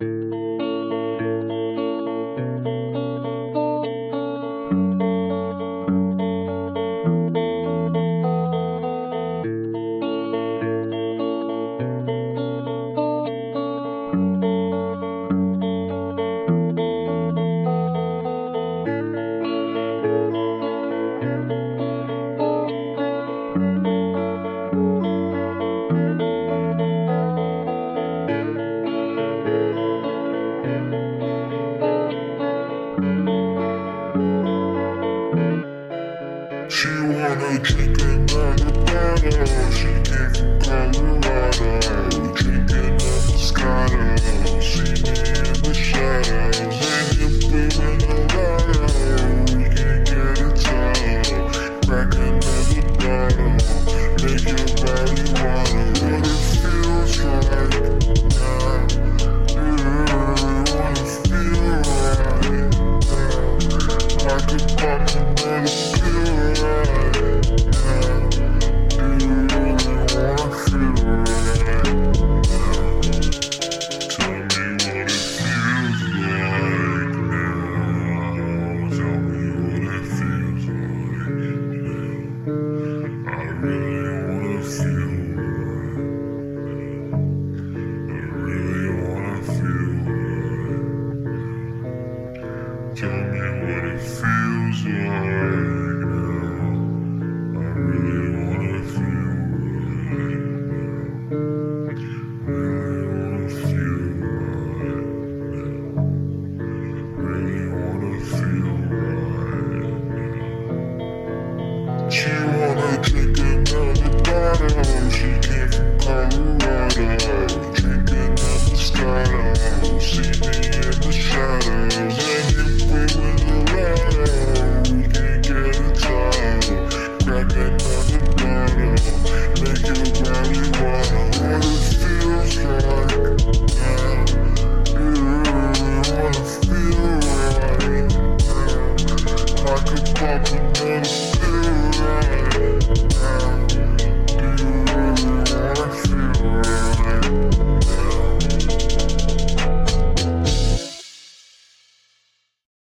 you She wanna drink another bottle She came from Colorado